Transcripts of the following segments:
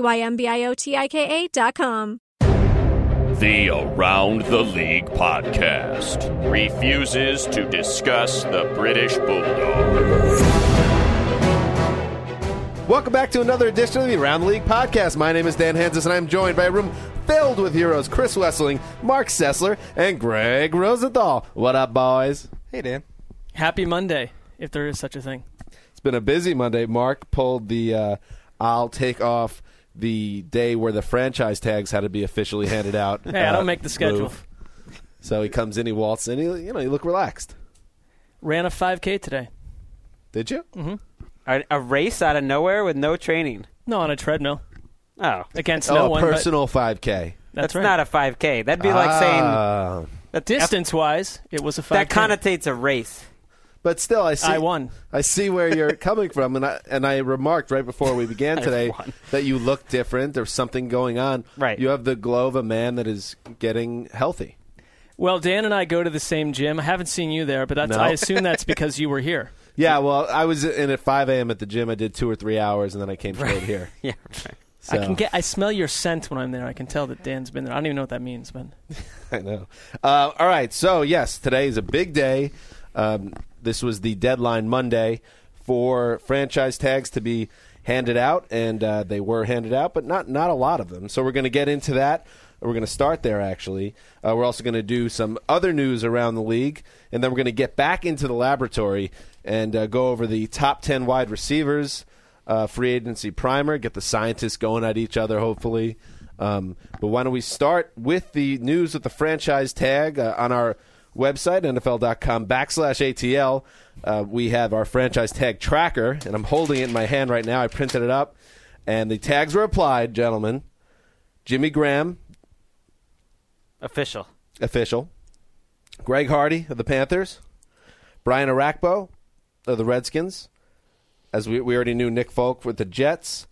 Y M B I O T I K A.com. The Around the League podcast refuses to discuss the British Bulldog. Welcome back to another edition of the Around the League podcast. My name is Dan Hanzus, and I'm joined by a room filled with heroes Chris Wesseling, Marc Sessler, and Gregg Rosenthal. What up, boys? Hey, Dan. Happy Monday, if there is such a thing. It's been a busy Monday. Mark pulled the uh, I'll take off the day where the franchise tags had to be officially handed out. Hey, I uh, don't make the schedule. move. So he comes in, he waltzes in, he, you know, you look relaxed. Ran a 5K today. Did you? A, a race out of nowhere with no training. No, on a treadmill Oh, against oh, no a one. but personal 5K. That's, that's right. not a 5K. That'd be like saying Ah. that Distance wise, it was a 5K. That connotates a race. But still, I see. I won. I see where you're coming from, and I and I remarked right before we began today that you look different. There's something going on. Right. You have the glow of a man that is getting healthy. Well, Dan and I go to the same gym. I haven't seen you there, but that's No. I assume that's because you were here. Yeah. Well, I was in at 5 a.m. at the gym. I did two or three hours, and then I came straight here. Yeah. Right. So, I can get. I smell your scent when I'm there. I can tell that Dan's been there. I don't even know what that means, but I know. Uh, all right. So yes, today is a big day. Um, this was the deadline Monday for franchise tags to be handed out, and uh, they were handed out, but not not a lot of them. So we're going to get into that. We're going to start there. Actually, uh, we're also going to do some other news around the league, and then we're going to get back into the laboratory and uh, go over the top ten wide receivers. Uh, free agency primer, get the scientists going at each other, hopefully. Um, but why don't we start with the news with the franchise tag uh, on our website, NFL.com backslash ATL. Uh, we have our franchise tag tracker, and I'm holding it in my hand right now. I printed it up, and the tags were applied, gentlemen. Jimmy Graham, Official. official. Greg Hardy of the Panthers. Brian Orakpo of the Redskins. As we, we already knew, Nick Folk with the Jets.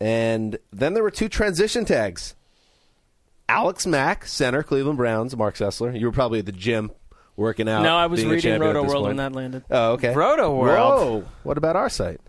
And then there were two transition tags. Alex Mack, center, Cleveland Browns, Marc Sessler. You were probably at the gym working out. no, I was reading champion Rotoworld point. when that landed. Oh, okay. Rotoworld. Whoa. What about our site?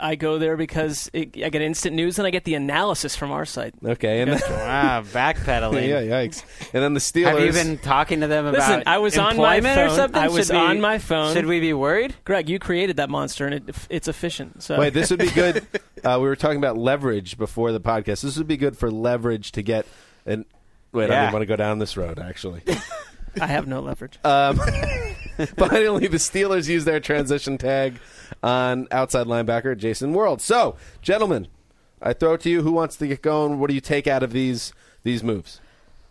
I go there because it, I get instant news and I get the analysis from our site. Okay. And Wow, backpedaling. yeah, yikes. And then the Steelers. Have you been talking to them about Listen, I was on my phone. or something? I was Should we- on my phone. Should we be worried? Greg, you created that monster and it, it's efficient. So Wait, this would be good. Uh, we were talking about leverage before the podcast. This would be good for leverage to get. And wait, I Yeah. didn't want to go down this road. Actually, I have no leverage. um, finally, the Steelers use their transition tag on outside linebacker Jason Worilds. So, gentlemen, I throw it to you. Who wants to get going? What do you take out of these these moves?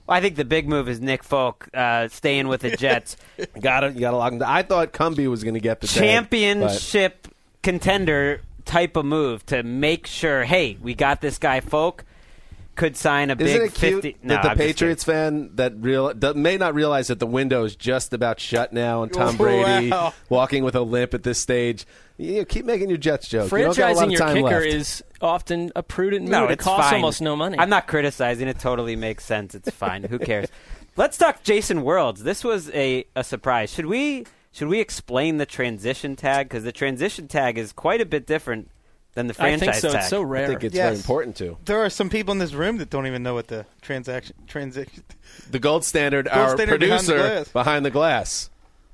Well, I think the big move is Nick Folk uh, staying with the Jets. Got it. You got to lock him down. I thought Cumby was going to get the tag, but- Championship contender type of move to make sure, hey, we got this guy Folk. Could sign a Isn't big it cute 50 no, that the I'm Patriots fan that real that may not realize that the window is just about shut now, and Tom Wow. Brady walking with a limp at this stage. You know, keep making your Jets joke. You don't got a lot Franchising of your time kicker left. is often a prudent move. No, it costs fine. almost no money. I'm not criticizing. It totally makes sense. It's fine. Who cares? Let's talk Jason Worilds. This was a, a surprise. Should we should we explain the transition tag because the transition tag is quite a bit different than the franchise I franchise think so. tag. It's so rare. I rare. think it's very Yes. important to There are some people in this room that don't even know what the transaction transition. the gold standard. Gold our standard behind the producer glass. behind the glass.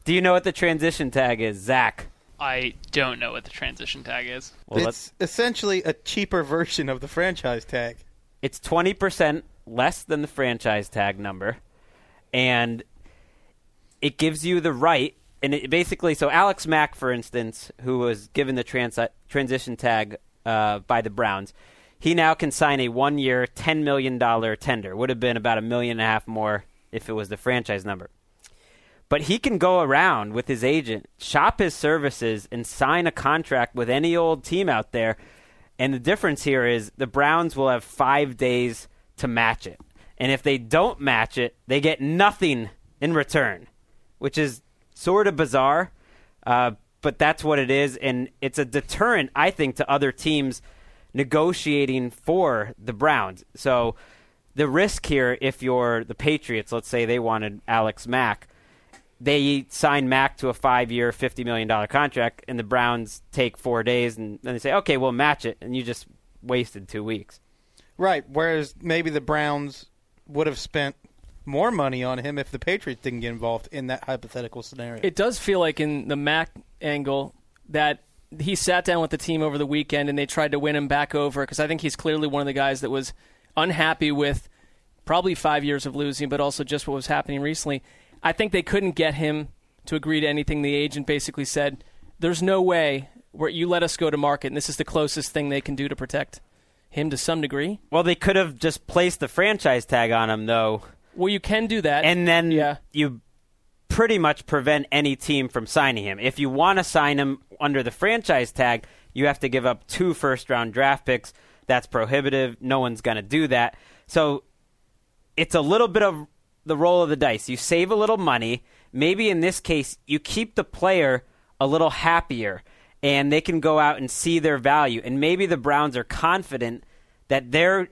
Do you know what the transition tag is, Zach? I don't know what the transition tag is. Well, it's essentially a cheaper version of the franchise tag. it's 20% less than the franchise tag number and it gives you the right and it basically so alex mack for instance who was given the trans- transition tag uh, by the browns he now can sign a one year $10 million tender would have been about a million and a half more if it was the franchise number but he can go around with his agent, shop his services, and sign a contract with any old team out there. And the difference here is the Browns will have five days to match it. And if they don't match it, they get nothing in return, which is sort of bizarre. Uh, but that's what it is. And it's a deterrent, I think, to other teams negotiating for the Browns. So the risk here, if you're the Patriots, let's say they wanted Alex Mack, they sign Mack to a five-year, fifty million dollar contract, and the Browns take four days, and then they say, "Okay, we'll match it," and you just wasted two weeks. Right. Whereas maybe the Browns would have spent more money on him if the Patriots didn't get involved in that hypothetical scenario. It does feel like in the Mack angle that he sat down with the team over the weekend and they tried to win him back over because I think he's clearly one of the guys that was unhappy with probably five years of losing, but also just what was happening recently. I think they couldn't get him to agree to anything. The agent basically said, "There's no way where you let us go to market, and this is the closest thing they can do to protect him to some degree." Well, they could have just placed the franchise tag on him, though, Well, you can do that, and then yeah. you pretty much prevent any team from signing him. If you want to sign him under the franchise tag, you have to give up two first round draft picks. That's prohibitive. No one's going to do that. So it's a little bit of the roll of the dice. You save a little money. Maybe in this case, you keep the player a little happier and they can go out and see their value. And maybe the Browns are confident that their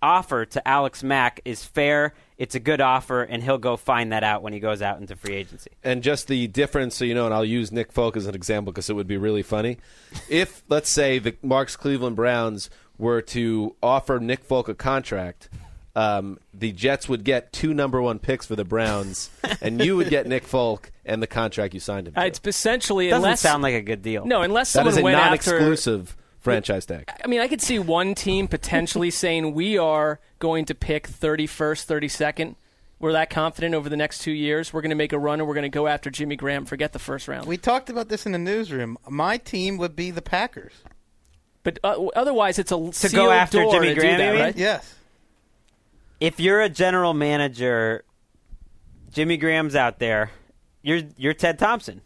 offer to Alex Mack is fair. It's a good offer, and he'll go find that out when he goes out into free agency. And just the difference, so you know, and I'll use Nick Folk as an example because it would be really funny. if, let's say, the Mark's Cleveland Browns were to offer Nick Folk a contract, um, the Jets would get two number one picks for the Browns, and you would get Nick Folk and the contract you signed him to. Uh, it's essentially Doesn't unless sound like a good deal. no, unless that someone is a went after non-exclusive franchise tag. I mean, I could see one team potentially saying we are going to pick 31st, 32nd. We're that confident over the next two years. We're going to make a run and we're going to go after Jimmy Graham. Forget the first round. we talked about this in the newsroom. My team would be the Packers. but uh, otherwise, it's a To go after door Jimmy do Graham, that, right? Yes. If you're a general manager, Jimmy Graham's out there. You're you're Ted Thompson.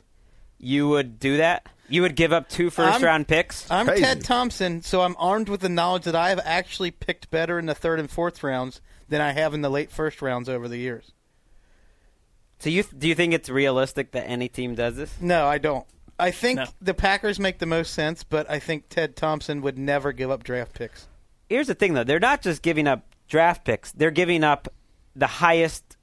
You would do that. You would give up two first I'm- round picks. I'm Crazy. Ted Thompson, so I'm armed with the knowledge that I have actually picked better in the third and fourth rounds than I have in the late first rounds over the years. So you do you think it's realistic that any team does this? No, I don't. I think No. the Packers make the most sense, but I think Ted Thompson would never give up draft picks. Here's the thing though, they're not just giving up draft picks. They're giving up the highest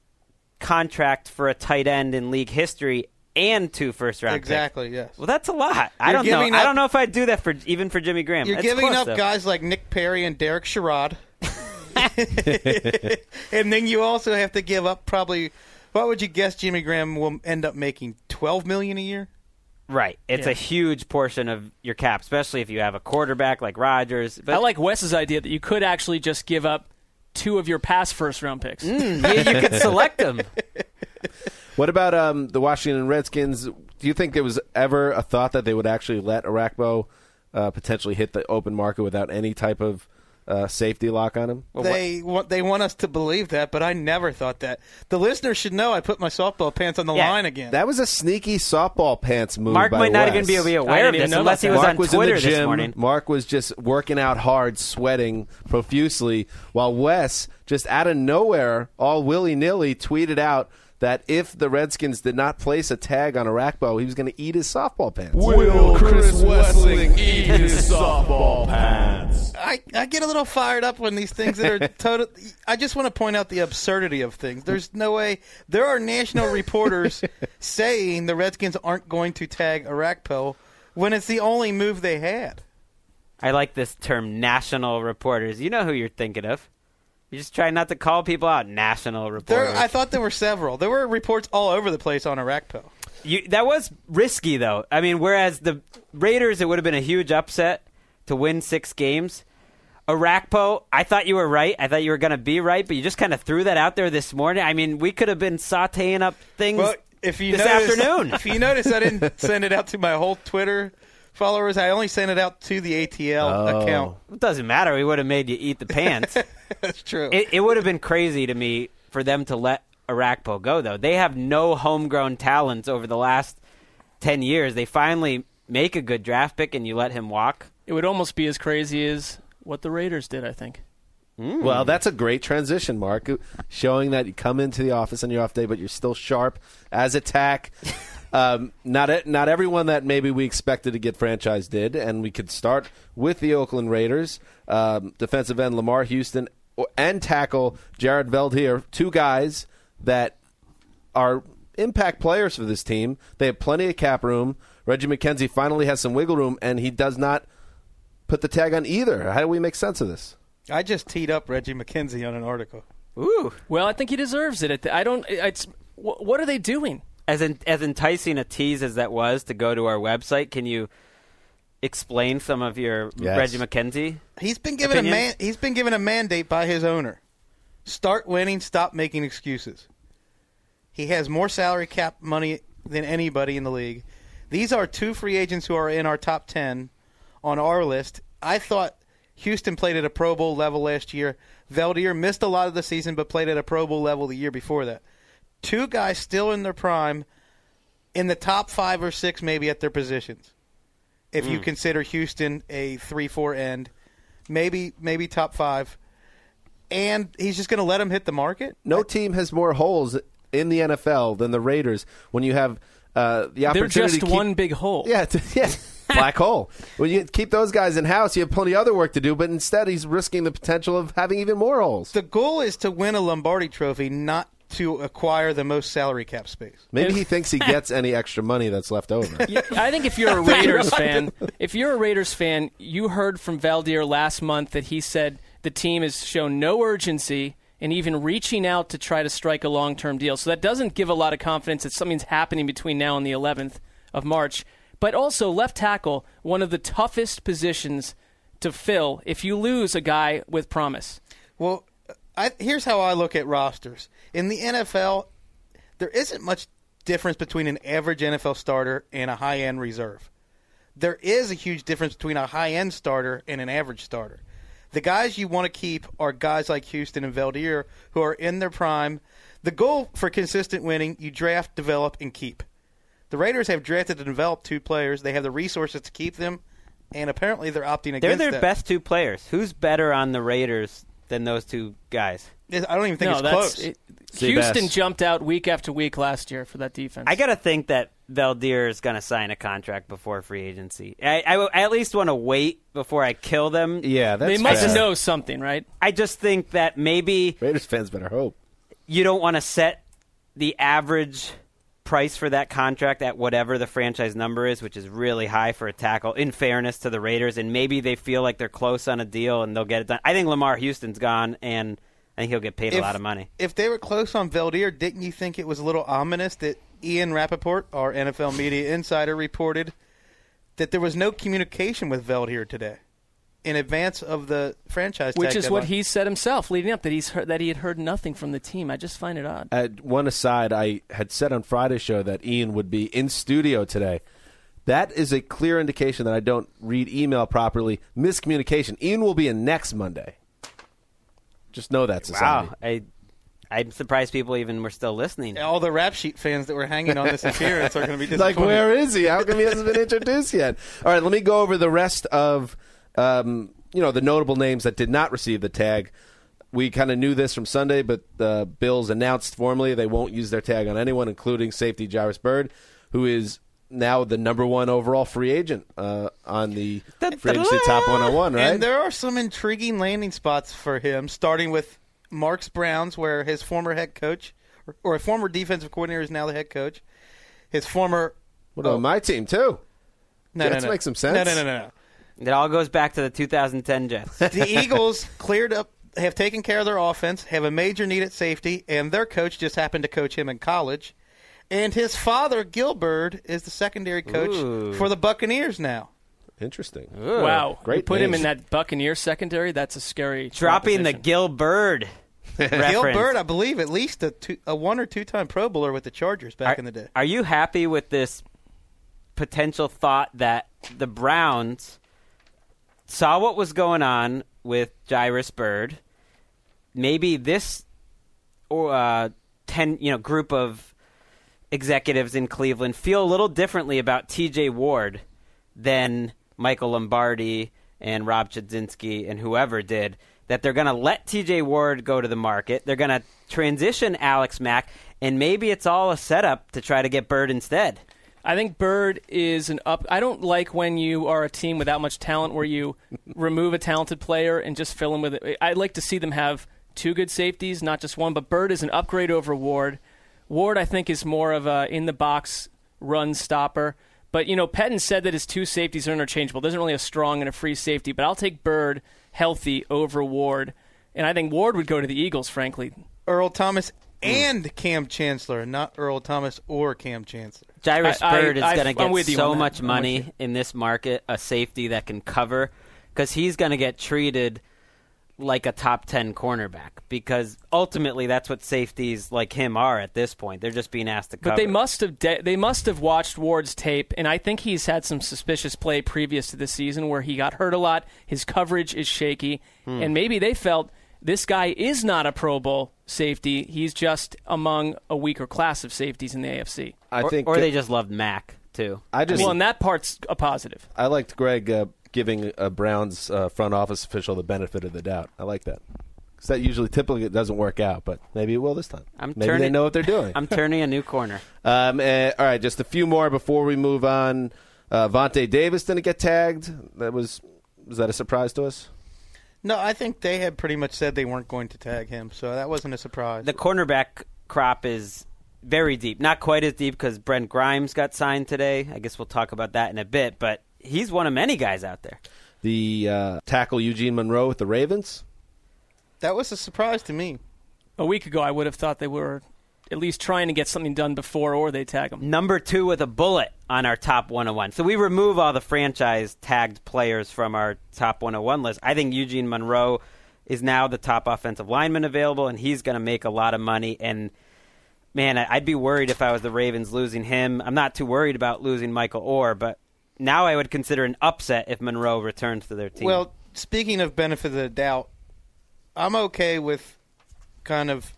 contract for a tight end in league history and two first round picks. exactly, yes. Well, that's a lot. I You're don't know. giving I don't know if I'd do that for even for Jimmy Graham. You're It's giving close, up though. guys like Nick Perry and Derek Sherrod. and then you also have to give up probably what would you guess Jimmy Graham will end up making? 12 million a year? Right. It's Yeah. a huge portion of your cap, especially if you have a quarterback like Rodgers. But I like Wes's idea that you could actually just give up two of your past first round picks. Mm, yeah, you could select them. What about um, the Washington Redskins? Do you think there was ever a thought that they would actually let Orakpo uh, potentially hit the open market without any type of uh, safety lock on him. they want they want us to believe that, but I never thought that. The listeners should know I put my softball pants on the Yeah, line again. That was a sneaky softball pants move. Mark by might not Wes. even be be aware of this know unless he was. Mark on was Twitter in the this gym. morning. Mark was just working out hard, sweating profusely, while Wes, just out of nowhere, all willy nilly, tweeted out that if the Redskins did not place a tag on Orakpo, he was going to eat his softball pants. Will Chris Wessling eat his softball pants? I, I get a little fired up when these things that are total. I just want to point out the absurdity of things. There's no way there are national reporters saying the Redskins aren't going to tag Orakpo when it's the only move they had. I like this term, national reporters. You know who you're thinking of. You just try not to call people out, national There, I thought there were several. There were reports all over the place on Orakpo. You, that was risky, though. I mean, whereas the Raiders, it would have been a huge upset to win six games. Orakpo, I thought you were right. I thought you were going to be right, but you just kind of threw that out there this morning. I mean, we could have been sauteing up things Well, if you this notice, afternoon. if you notice, I didn't send it out to my whole Twitter followers. I only sent it out to the ATL Oh. account. it doesn't matter. We would have made you eat the pants. That's true. it, it would have been crazy to me for them to let Orakpo go, though. They have no homegrown talents over the last 10 years. They finally make a good draft pick and you let him walk. It would almost be as crazy as what the Raiders did, I think. Hmm. Well, that's a great transition, Mark, showing that you come into the office on your off day, but you're still sharp as attack. um, not not everyone that maybe we expected to get franchise did, and we could start with the Oakland Raiders, um, defensive end Lamarr Houston and tackle Jared Veldheer, two guys that are impact players for this team. They have plenty of cap room. Reggie McKenzie finally has some wiggle room, and he does not put the tag on either. How do we make sense of this? I just teed up Reggie McKenzie on an article. Ooh. Well, I think he deserves it. I don't. It's what are they doing? As, in, as enticing a tease as that was to go to our website, can you explain some of your Yes. Reggie McKenzie? He's been given a man. He's been given a mandate by his owner: start winning, stop making excuses. He has more salary cap money than anybody in the league. These are two free agents who are in our top ten on our list. I thought Houston played at a Pro Bowl level last year. Veldheer missed a lot of the season, but played at a Pro Bowl level the year before that. Two guys still in their prime, in the top five or six, maybe at their positions. If you consider Houston a three-four end, maybe maybe top five, and he's just going to let him hit the market. no team has more holes in the NFL than the Raiders when you have uh, the They're opportunity just to keep, one big hole. yeah t- yeah black hole when you keep those guys in house you have plenty of other work to do but instead he's risking the potential of having even more holes The goal is to win a Lombardi Trophy, not to acquire the most salary cap space. maybe he thinks he gets any extra money that's left over Yeah, I think if you're a Raiders fan, if you're a Raiders fan, you heard from Veldheer last month that he said the team has shown no urgency in even reaching out to try to strike a long-term deal. So that doesn't give a lot of confidence that something's happening between now and the 11th of March. But also left tackle, one of the toughest positions to fill if you lose a guy with promise. Well, I, here's how I look at rosters in the NFL. There isn't much difference between an average NFL starter and a high-end reserve. There is a huge difference between a high-end starter and an average starter. The guys you want to keep are guys like Houston and Veldheer who are in their prime. The goal for consistent winning, you draft, develop, and keep. The Raiders have drafted and developed two players. They have the resources to keep them, and apparently they're opting against. They're their that. best two players. Who's better on the Raiders than those two guys? I don't even think no, it's that's close. it, Houston best. jumped out week after week last year for that defense. I got to think that Veldheer is going to sign a contract before free agency. I, I, I at least want to wait before I kill them. yeah that's they must fair. know something, right? I just think that maybe Raiders fans better hope you don't want to set the average price for that contract at whatever the franchise number is, which is really high for a tackle, in fairness to the Raiders. And maybe they feel like they're close on a deal and they'll get it done. I think Lamarr Houston's gone, and I think he'll get paid a lot of money. If they were close on Veldheer, didn't you think it was a little ominous that Ian Rapoport, our NFL media insider, reported that there was no communication with Veldheer today in advance of the franchise Which tag is what deadline? he said himself leading up that he's heard, that he had heard nothing from the team. I just find it odd. At one aside, I had said on Friday's show that Ian would be in studio today. That is a clear indication that I don't read email properly. Miscommunication. Ian will be in next Monday. Just know that, society. Wow, I, I'm surprised people even were still listening. All the rap sheet fans that were hanging on this appearance are going to be disappointed. like, where is he? How come he hasn't been introduced yet? All right, let me go over the rest of, um, you know, the notable names that did not receive the tag. We kind of knew this from Sunday, but the Bills announced formally they won't use their tag on anyone, including safety Jairus Byrd, who is now the number one overall free agent uh, on the free agency top 101, right? And there are some intriguing landing spots for him, starting with Marks Browns, where his former head coach, or, or a former defensive coordinator, is now the head coach. His former. what about my team, too? No, Jets no, no. make some sense. No, no, no, no, no. It all goes back to the 2010 Jets. The Eagles cleared up, have taken care of their offense, have a major need at safety, and their coach just happened to coach him in college. And his father, Gilbert, is the secondary coach Ooh. for the Buccaneers now. Interesting. Wow. Great You put him in that Buccaneer secondary, that's a scary Dropping the proposition. Gill Byrd reference. Gilbert, I believe, at least a, two, a one or two time Pro Bowler with the Chargers back are, in the day. Are you happy with this potential thought that the Browns saw what was going on with Jairus Byrd? Maybe this or uh, ten, you know, group of executives in Cleveland feel a little differently about T.J. Ward than Michael Lombardi and Rob Chudzinski and whoever did. That they're going to let T.J. Ward go to the market. They're going to transition Alex Mack, and maybe it's all a setup to try to get Byrd instead. I think Byrd is an up. I don't like when you are a team without much talent where you remove a talented player and just fill him with it. I'd like to see them have two good safeties, not just one. But Byrd is an upgrade over Ward. Ward, I think, is more of a in the box run stopper. But you know, Pettine said that his two safeties are interchangeable. There isn't really a strong and a free safety. But I'll take Byrd healthy over Ward, and I think Ward would go to the Eagles. Frankly, Earl Thomas and Kam Chancellor, not Earl Thomas or Kam Chancellor. Jairus I- I- Byrd is going to get with you so much money in this market, a safety that can cover, because he's going to get treated like a top 10 cornerback because ultimately that's what safeties like him are at this point. They're just being asked to cover. But they must have de- they must have watched Ward's tape, and I think he's had some suspicious play previous to this season where he got hurt a lot. His coverage is shaky, Hmm. and maybe they felt this guy is not a Pro Bowl safety. He's just among a weaker class of safeties in the AFC. I or, think or they just loved Mack too. I just well, and that part's a positive. I liked Greg uh, giving a Browns uh, front office official the benefit of the doubt. I like that. Because that usually typically it doesn't work out, but maybe it will this time. I'm maybe they turning- know what they're doing. I'm turning a new corner. Um, eh, all right, just a few more before we move on. Uh, Vontae Davis didn't get tagged. That was was that a surprise to us? No, I think they had pretty much said they weren't going to tag him, so that wasn't a surprise. The cornerback crop is very deep. Not quite as deep because Brent Grimes got signed today. I guess we'll talk about that in a bit, but he's one of many guys out there. The uh, tackle Eugene Monroe with the Ravens. that was a surprise to me. A week ago, I would have thought they were at least trying to get something done before, or they tag him. Number two with a bullet on our top 101. So we remove all the franchise tagged players from our top 101 list. I think Eugene Monroe is now the top offensive lineman available, and he's going to make a lot of money. And man, I- I'd be worried if I was the Ravens losing him. I'm not too worried about losing Michael Oher, but now I would consider an upset if Monroe returns to their team. Well, speaking of benefit of the doubt, I'm okay with kind of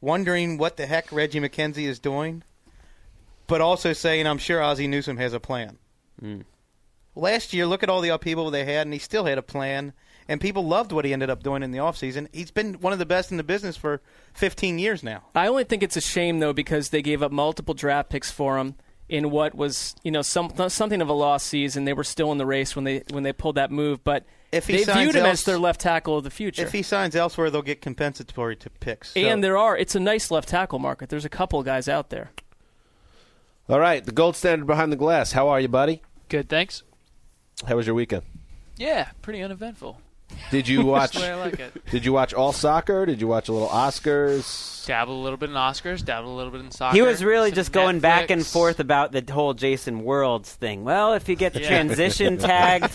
wondering what the heck Reggie McKenzie is doing, but also saying I'm sure Ozzie Newsome has a plan. Hmm. Last year, look at all the upheaval they had, and he still had a plan, and people loved what he ended up doing in the offseason. He's been one of the best in the business for 15 years now. I only think it's a shame though because they gave up multiple draft picks for him in what was you know some something of a lost season. They were still in the race when they when they pulled that move, but If he they signs viewed him else- as their left tackle of the future. If he signs elsewhere, they'll get compensatory to picks. So- and there are it's a nice left tackle market. There's a couple of guys out there. All right, the gold standard behind the glass. How are you, buddy? Good, thanks. How was your weekend? Yeah, pretty uneventful. Did you watch? That's the way I like it. Did you watch all soccer? Did you watch a little Oscars? Dabble a little bit in Oscars, dabble a little bit in soccer. He was really some just going back and forth about the whole Jason Worilds thing. Well, if you get the Yeah. transition tagged,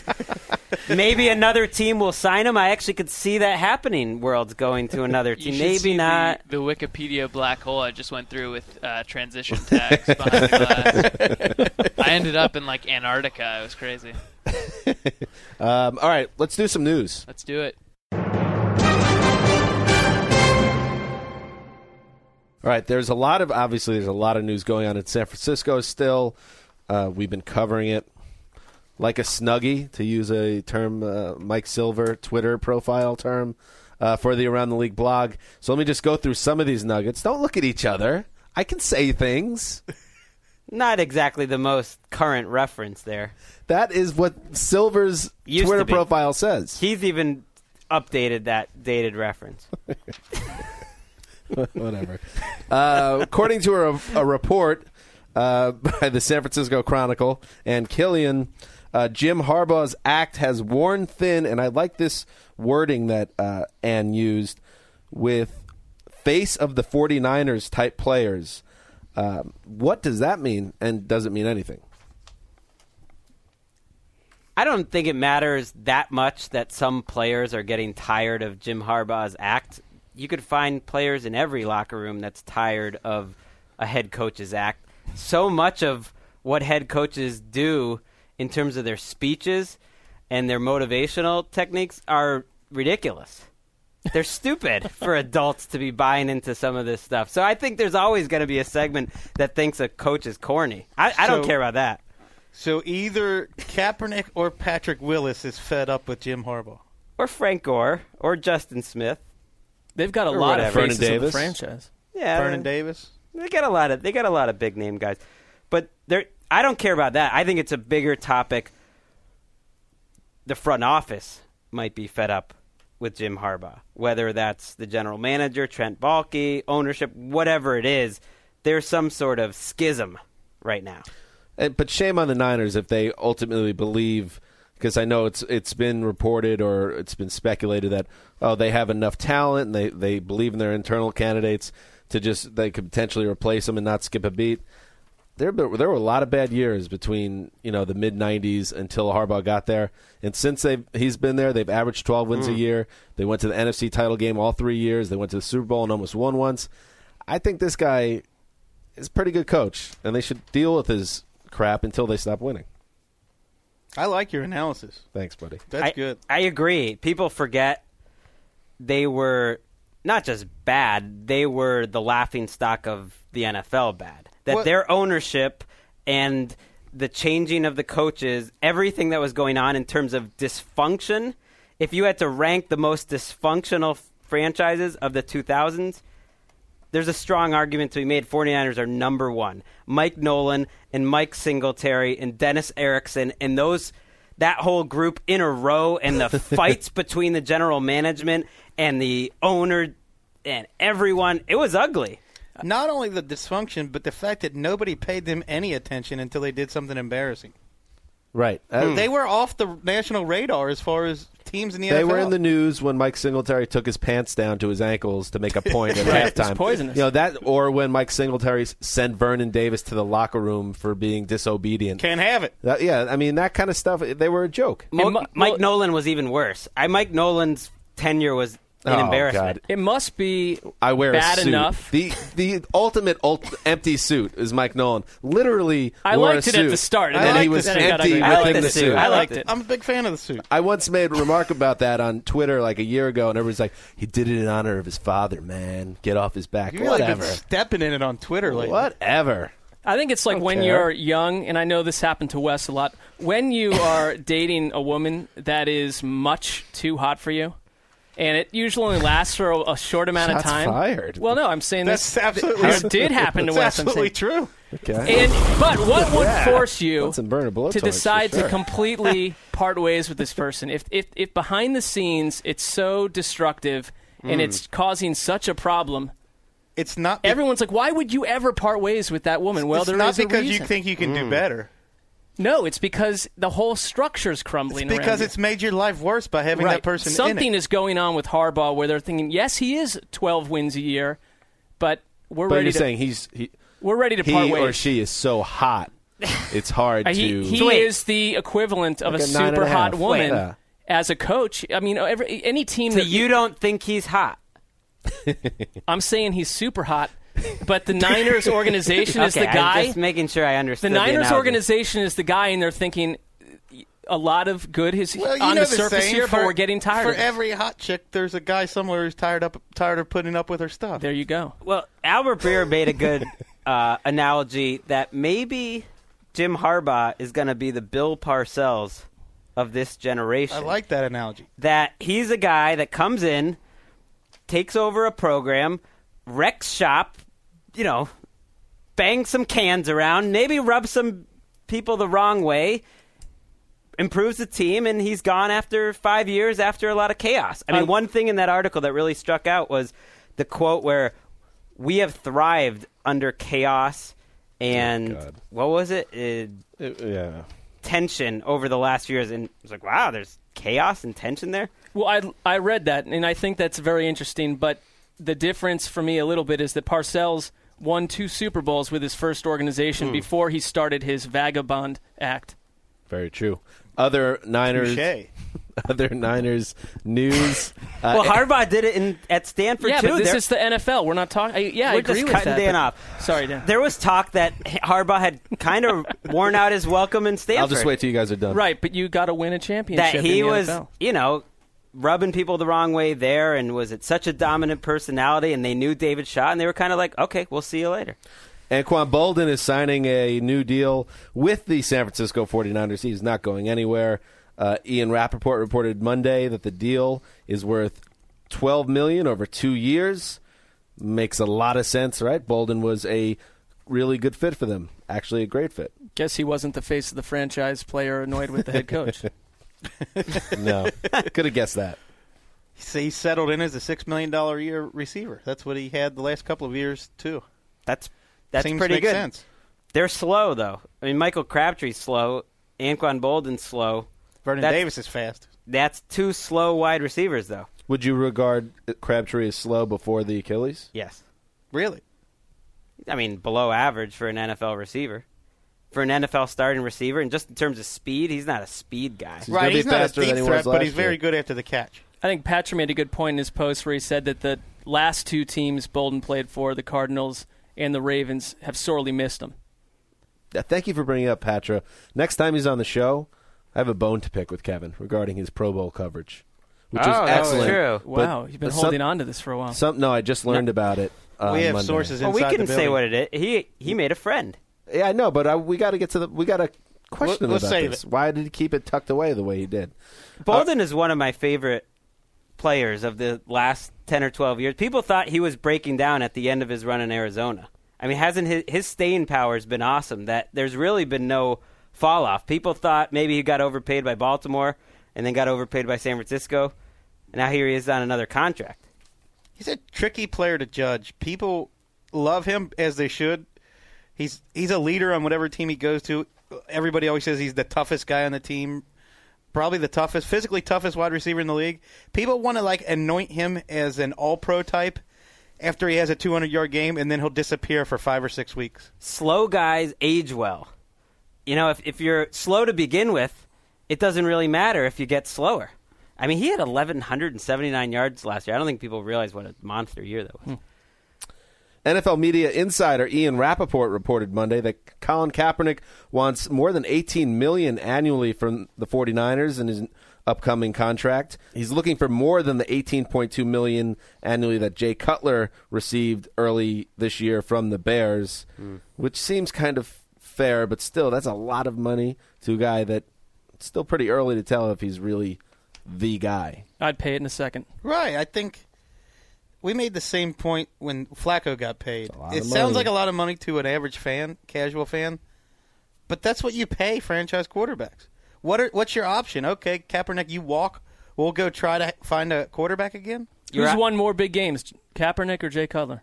maybe another team will sign him. I actually could see that happening. Worilds going to another team. should Maybe see the- not. The, Wikipedia black hole I just went through with uh, transition tags behind the glass. I ended up in like Antarctica. It was crazy. Um, all right, let's do some news. Let's do it. All right, there's a lot of obviously there's a lot of news going on in San Francisco still. Uh, we've been covering it like a snuggie, to use a term uh, Mike Silver Twitter profile term uh, for the Around the League blog. So let me just go through some of these nuggets. Don't look at each other. I can say things. Not exactly the most current reference there. That is what Silver's Used Twitter profile says. He's even updated that dated reference. Whatever. Uh, according to a, a report uh, by the San Francisco Chronicle and Killion, uh, Jim Harbaugh's act has worn thin, and I like this wording that uh, Ann used with face of the 49ers type players. Um, what does that mean, and does it mean anything? I don't think it matters that much that some players are getting tired of Jim Harbaugh's act. You could find players in every locker room that's tired of a head coach's act. So much of what head coaches do in terms of their speeches and their motivational techniques are ridiculous. They're stupid for adults to be buying into some of this stuff. So I think there's always going to be a segment that thinks a coach is corny. I, I don't care about that. So either Kaepernick or Patrick Willis is fed up with Jim Harbaugh. Or Frank Gore or Justin Smith. They've got a Or lot whatever. of Vernon faces of the franchise. Yeah, Vernon Davis. They got a lot of they got a lot of big name guys, but there I don't care about that. I think it's a bigger topic. The front office might be fed up with Jim Harbaugh, whether that's the general manager, Trent Baalke, ownership, whatever it is. There's some sort of schism right now. And, but shame on the Niners if they ultimately believe, because I know it's it's been reported or it's been speculated that oh they have enough talent and they they believe in their internal candidates to just they could potentially replace them and not skip a beat. There there were a lot of bad years between you know the mid '90s until Harbaugh got there, and since they he's been there, they've averaged 12 wins a hmm. year. They went to the NFC title game all three years. They went to the Super Bowl and almost won once. I think this guy is a pretty good coach, and they should deal with his crap until they stop winning. I like your analysis. Thanks, buddy. That's I, good. I agree. People forget they were not just bad, they were the laughing stock of the NFL bad. That What- their ownership and the changing of the coaches, everything that was going on in terms of dysfunction, if you had to rank the most dysfunctional f- franchises of the 2000s, there's a strong argument to be made 49ers are number one. Mike Nolan and Mike Singletary and Dennis Erickson and those that whole group in a row and the fights between the general management and the owner and everyone it was ugly. Not only the dysfunction, but the fact that nobody paid them any attention until they did something embarrassing. Right. Uh, They were off the national radar as far as teams in the They NFL. were in the news when Mike Singletary took his pants down to his ankles to make a point at Right, halftime. it's poisonous. You know that, or when Mike Singletary sent Vernon Davis to the locker room for being disobedient. Can't have it. That- yeah, I mean that kind of stuff. They were a joke. Mo- Mike mo- Nolan was even worse. I Mike Nolan's tenure was an Oh, embarrassment. God. It must be I wear bad a suit. enough. The the ultimate ult- empty suit is Mike Nolan. Literally, I wore liked a it at the start, and and then he was it. empty I liked within the the suit. suit. I I liked liked it. it. I'm a big fan of the suit. I once made a remark about that on Twitter like a year ago, and everybody's like, "He did it in honor of his father, man. Get off his back." You've really been Whatever. stepping in it on Twitter lately. Whatever. I think it's like when care. you're young, and I know this happened to Wes a lot. When you are dating a woman that is much too hot for you, and it usually only lasts for a, a short amount Shots of time. fired. Well, no, I'm saying That's this. absolutely this did happen to That's Wes. Absolutely true. Okay. And but what would Yeah. force you That's some burner blowtorch to decide sure. to completely part ways with this person? If if if behind the scenes it's so destructive Mm. and it's causing such a problem, It's not. everyone's like, why would you ever part ways with that woman? Well, it's there not is a because you think you can Mm. do better. No, it's because the whole structure's It's crumbling. because around you. it's made your life worse by having right. that person Something in it. is going on with Harbaugh where they're thinking, yes, he is 12 wins a year, but we're But ready you're to saying he's he, we're ready to part he ways. or she is so hot, it's hard to. he he So wait. is the equivalent of Like a a super a hot half. woman, Yeah. as a coach, I mean, every, any team So that you don't think he's hot? I'm saying he's super hot, but the Niners organization is the guy. I'm just making sure I understand. the. Niners analogy. organization is the guy, and they're thinking a lot of good is Well, you on know the surface saying, here, for, but we're getting tired. For of every hot chick, there's a guy somewhere who's tired up, tired of putting up with her stuff. There you go. Well, Albert Breer made a good uh, analogy that maybe Jim Harbaugh is going to be the Bill Parcells of this generation. I like that analogy. that he's a guy that comes in, takes over a program, wrecks shop, you know, bang some cans around, maybe rub some people the wrong way, improves the team, and he's gone after five years after a lot of chaos. I mean, Um, one thing in that article that really struck out was the quote where we have thrived under chaos and God. what was it? Uh, It- yeah. tension over the last few years, and it's like, wow, there's chaos and tension there. Well, I I read that, and I think that's very interesting. But the difference for me a little bit is that Parcells won two Super Bowls with his first organization before he started his vagabond act. Very true. Other Niners, Touche. other Niners news. Uh, Well, Harbaugh did it in at Stanford yeah, too. but this There- is the NFL. We're not talking. Yeah, We're agree just with cutting that. Dan off. Sorry, Dan. There was talk that Harbaugh had kind of worn out his welcome in Stanford. I'll just wait till you guys are done. Right, but you got to win a championship. that he in the was, NFL. you know, rubbing people the wrong way there, and was it such a dominant personality? And they knew David Shaw, and they were kind of like, okay, we'll see you later. Anquan Boldin is signing a new deal with the San Francisco 49ers. He's not going anywhere. Uh, Ian Rapoport reported Monday that the deal is worth 12 million over two years. Makes a lot of sense, right? Boldin was a really good fit for them. Actually, a great fit. Guess he wasn't the face of the franchise player annoyed with the head coach. No, could have guessed that. So he settled in as a six million dollar a year receiver. That's what he had the last couple of years too. That's that's Seems pretty good. sense. They're slow though. I mean, Michael Crabtree's slow. Anquan Boldin's slow. Vernon That's- Davis is fast. That's two slow wide receivers, though. Would you regard Crabtree as slow before the Achilles? Yes. Really? I mean, below average for an NFL receiver. For an NFL starting receiver, and just in terms of speed, he's not a speed guy. He's right. be He's not a faster than deep threat, but he's very year. good after the catch. I think Patrick made a good point in his post where he said that the last two teams Boldin played for, the Cardinals and the Ravens, have sorely missed him. Yeah, thank you for bringing up Patra. Next time he's on the show, I have a bone to pick with Kevin regarding his Pro Bowl coverage, which Oh, is that's excellent. true. But- Wow, you've been but some- holding on to this for a while. Some no, I just learned about it. On we have Monday. sources Well, we inside can the say what it is. He he made a friend. Yeah, I know, but I, we got to get to the. We got to question him We'll- we'll about save this. it. Why did he keep it tucked away the way he did? Boldin is one of my favorite players of the last 10 or 12 years. People thought he was breaking down at the end of his run in Arizona. I mean, hasn't his, his staying power has been awesome that there's really been no fall off. People thought maybe he got overpaid by Baltimore and then got overpaid by San Francisco. And now here he is on another contract. He's a tricky player to judge. People love him as they should. He's he's a leader on whatever team he goes to. Everybody always says he's the toughest guy on the team. Probably the toughest, physically toughest wide receiver in the league. People want to like anoint him as an all-pro type after he has a 200-yard game, and then he'll disappear for five or six weeks. Slow guys age well. You know, if, if you're slow to begin with, it doesn't really matter if you get slower. I mean, he had 1,179 yards last year. I don't think people realize what a monster year that was. Hmm. NFL media insider Ian Rapoport reported Monday that Colin Kaepernick wants more than 18 million annually from the 49ers in his upcoming contract. He's looking for more than the 18.2 million annually that Jay Cutler received early this year from the Bears, hmm. which seems kind of fair, but still that's a lot of money to a guy that it's still pretty early to tell if he's really the guy. I'd pay it in a second. Right. I think we made the same point when Flacco got paid. It sounds like a lot of money to an average fan, casual fan, but that's what you pay franchise quarterbacks. What are what's your option? Okay, Kaepernick, you walk. We'll go try to find a quarterback again. You're Who's at- won more big games, Kaepernick or Jay Cutler?